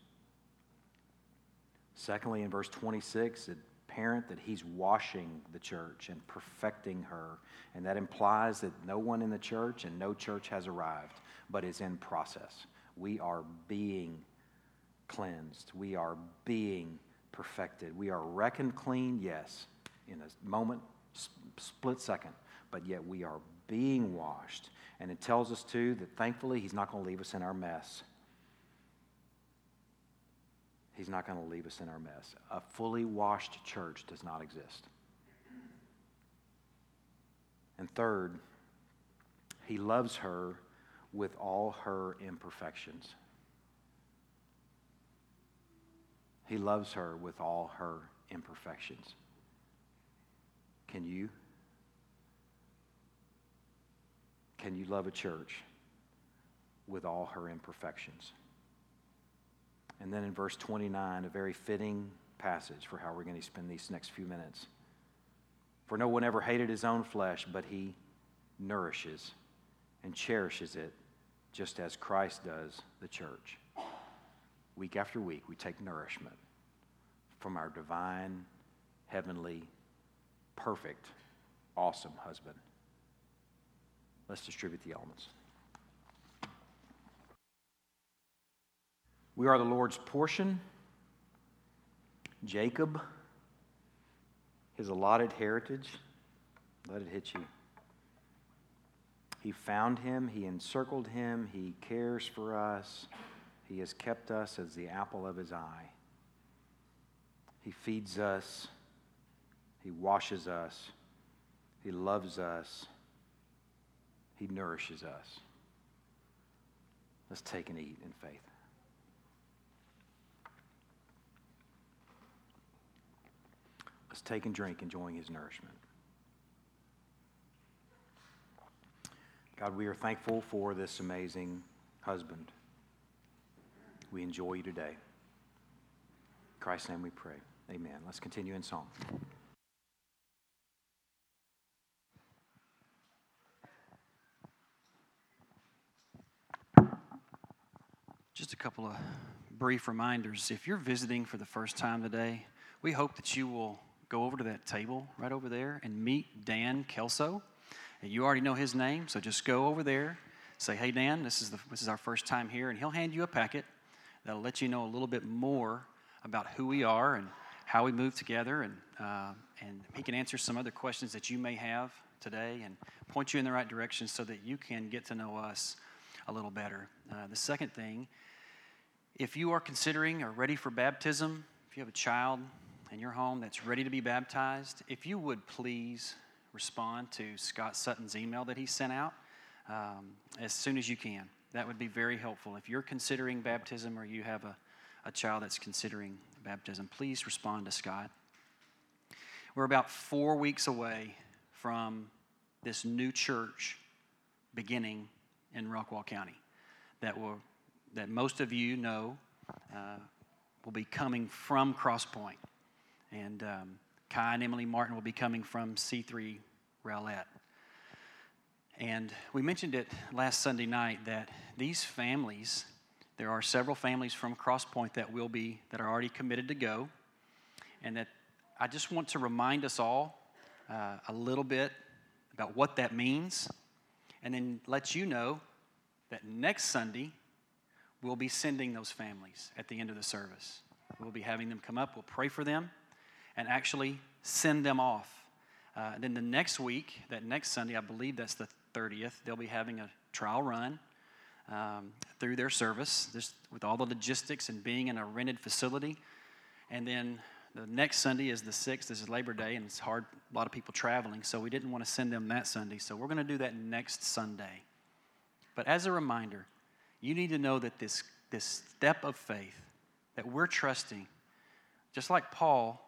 Secondly, in verse 26, it parent that he's washing the church and perfecting her. And that implies that no one in the church and no church has arrived, but is in process. We are being cleansed. We are being perfected. We are reckoned clean, yes, in a moment, split second, but yet we are being washed. And it tells us, too, that thankfully he's not going to leave us in our mess. He's not going to leave us in our mess. A fully washed church does not exist. And third, he loves her with all her imperfections. He loves her with all her imperfections. Can you? Can you love a church with all her imperfections? And then in verse 29, a very fitting passage for how we're going to spend these next few minutes. For no one ever hated his own flesh, but he nourishes and cherishes it just as Christ does the church. Week after week, we take nourishment from our divine, heavenly, perfect, awesome husband. Let's distribute the elements. We are the Lord's portion. Jacob, his allotted heritage. Let it hit you. He found him, he encircled him, he cares for us, he has kept us as the apple of his eye. He feeds us, he washes us, he loves us, he nourishes us. Let's take and eat in faith. Take and drink, enjoying his nourishment. God, we are thankful for this amazing husband. We enjoy you today. In Christ's name we pray. Amen. Let's continue in song. Just a couple of brief reminders. If you're visiting for the first time today, we hope that you will go over to that table right over there and meet Dan Kelso. And you already know his name, so just go over there, say, "Hey Dan, this is the, this is our first time here," and he'll hand you a packet that'll let you know a little bit more about who we are and how we move together, and uh, and he can answer some other questions that you may have today and point you in the right direction so that you can get to know us a little better. Uh, the second thing, if you are considering or ready for baptism, if you have a child in your home that's ready to be baptized, if you would please respond to Scott Sutton's email that he sent out um, as soon as you can. That would be very helpful. If you're considering baptism or you have a, a child that's considering baptism, please respond to Scott. We're about four weeks away from this new church beginning in Rockwall County that will that most of you know uh, will be coming from Crosspoint. And um, Kai and Emily Martin will be coming from C3 Rowlett. And we mentioned it last Sunday night that these families There are several families from Crosspoint that will be that are already committed to go, and that I just want to remind us all uh, a little bit about what that means, and then let you know that next Sunday we'll be sending those families at the end of the service. We'll be having them come up. We'll pray for them, and actually send them off. Uh, then the next week, that next Sunday, I believe that's the 30th, they'll be having a trial run um, through their service, just with all the logistics and being in a rented facility. And then the next Sunday is the 6th, this is Labor Day, and it's hard, a lot of people traveling, so we didn't want to send them that Sunday. So we're going to do that next Sunday. But as a reminder, you need to know that this, this step of faith that we're trusting, just like Paul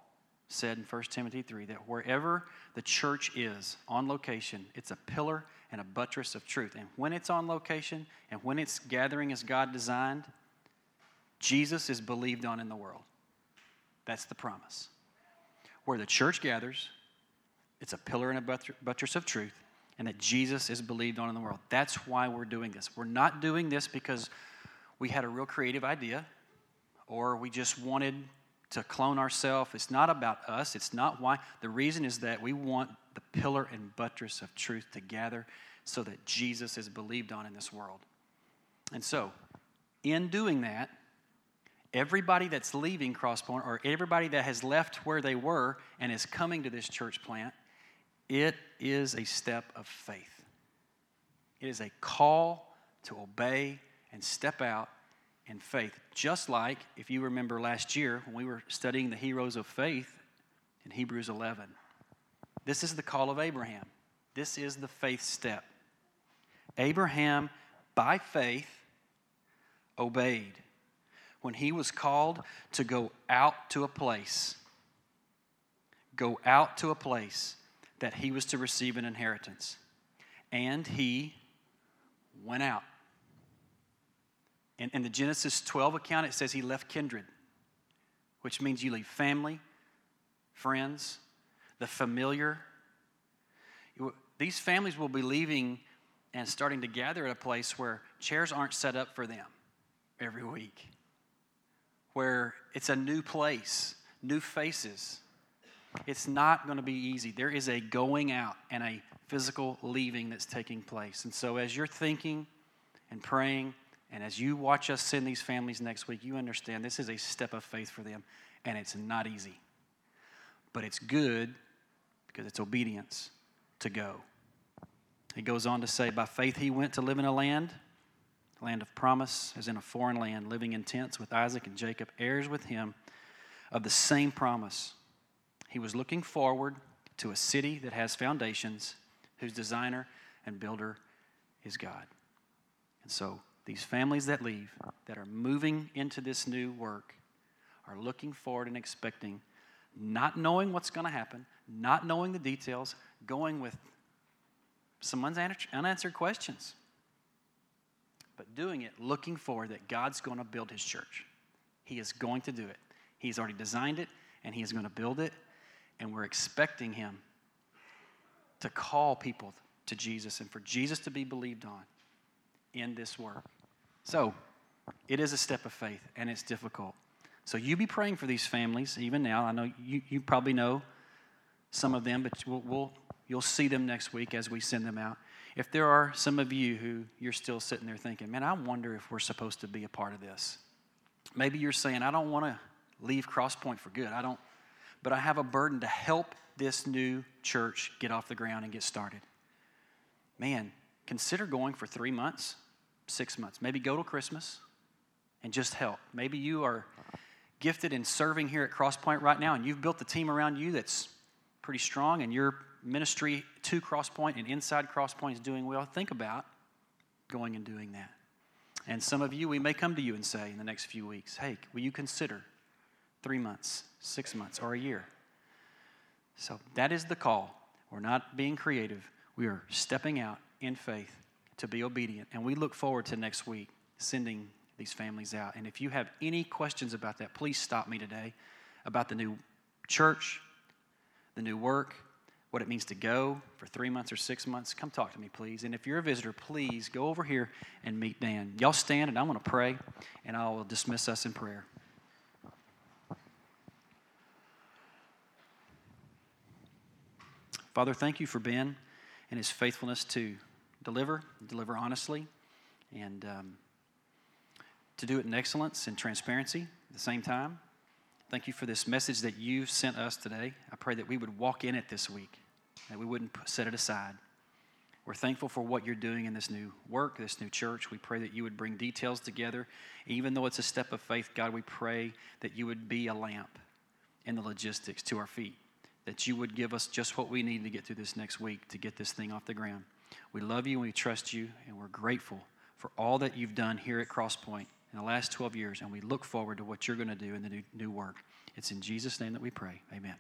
said in 1 Timothy 3, that wherever the church is on location, it's a pillar and a buttress of truth. And when it's on location and when it's gathering as God designed, Jesus is believed on in the world. That's the promise. Where the church gathers, it's a pillar and a buttress of truth, and that Jesus is believed on in the world. That's why we're doing this. We're not doing this because we had a real creative idea or we just wanted to clone ourselves. It's not about us. It's not why. The reason is that we want the pillar and buttress of truth to gather so that Jesus is believed on in this world. And so, in doing that, everybody that's leaving Crosspoint or everybody that has left where they were and is coming to this church plant, it is a step of faith. It is a call to obey and step out in faith. Just like, if you remember last year when we were studying the heroes of faith in Hebrews 11, this is the call of Abraham. This is the faith step. Abraham, by faith, obeyed when he was called to go out to a place, go out to a place that he was to receive an inheritance. And he went out. In, in the Genesis 12 account, it says he left kindred, which means you leave family, friends, the familiar. These families will be leaving and starting to gather at a place where chairs aren't set up for them every week, where it's a new place, new faces. It's not going to be easy. There is a going out and a physical leaving that's taking place. And so, as you're thinking and praying, and as you watch us send these families next week, you understand this is a step of faith for them, and it's not easy. But it's good because it's obedience to go. He goes on to say, By faith he went to live in a land, a land of promise, as in a foreign land, living in tents with Isaac and Jacob, heirs with him of the same promise. He was looking forward to a city that has foundations, whose designer and builder is God. And so these families that leave, that are moving into this new work, are looking forward and expecting, not knowing what's going to happen, not knowing the details, going with some unanswered questions, but doing it looking forward that God's going to build his church. He is going to do it. He's already designed it, and he is going to build it, and we're expecting him to call people to Jesus and for Jesus to be believed on in this work. So, it is a step of faith and it's difficult. So, you be praying for these families even now. I know you, you probably know some of them, but we'll, we'll, you'll see them next week as we send them out. If there are some of you who you're still sitting there thinking, man, I wonder if we're supposed to be a part of this. Maybe you're saying, I don't want to leave Crosspoint for good. I don't, but I have a burden to help this new church get off the ground and get started. Man, consider going for three months six months. Maybe go to Christmas and just help. Maybe you are gifted in serving here at Crosspoint right now, and you've built the team around you that's pretty strong, and your ministry to Crosspoint and inside Crosspoint is doing well. Think about going and doing that. And some of you, we may come to you and say in the next few weeks, hey, will you consider three months, six months, or a year? So that is the call. We're not being creative, we are stepping out in faith to be obedient. And we look forward to next week sending these families out. And if you have any questions about that, please stop me today about the new church, the new work, what it means to go for three months or six months, come talk to me, please. And if you're a visitor, please go over here and meet Dan. Y'all stand, and I'm going to pray, and I will dismiss us in prayer. Father, thank you for Ben and his faithfulness to deliver, deliver honestly, and um, to do it in excellence and transparency at the same time. Thank you for this message that you sent us today. I pray that we would walk in it this week, that we wouldn't set it aside. We're thankful for what you're doing in this new work, this new church. We pray that you would bring details together. Even though it's a step of faith, God, we pray that you would be a lamp in the logistics to our feet that you would give us just what we need to get through this next week to get this thing off the ground. We love you and we trust you, and we're grateful for all that you've done here at Crosspoint in the last 12 years, and we look forward to what you're going to do in the new, new work. It's in Jesus' name that we pray. Amen.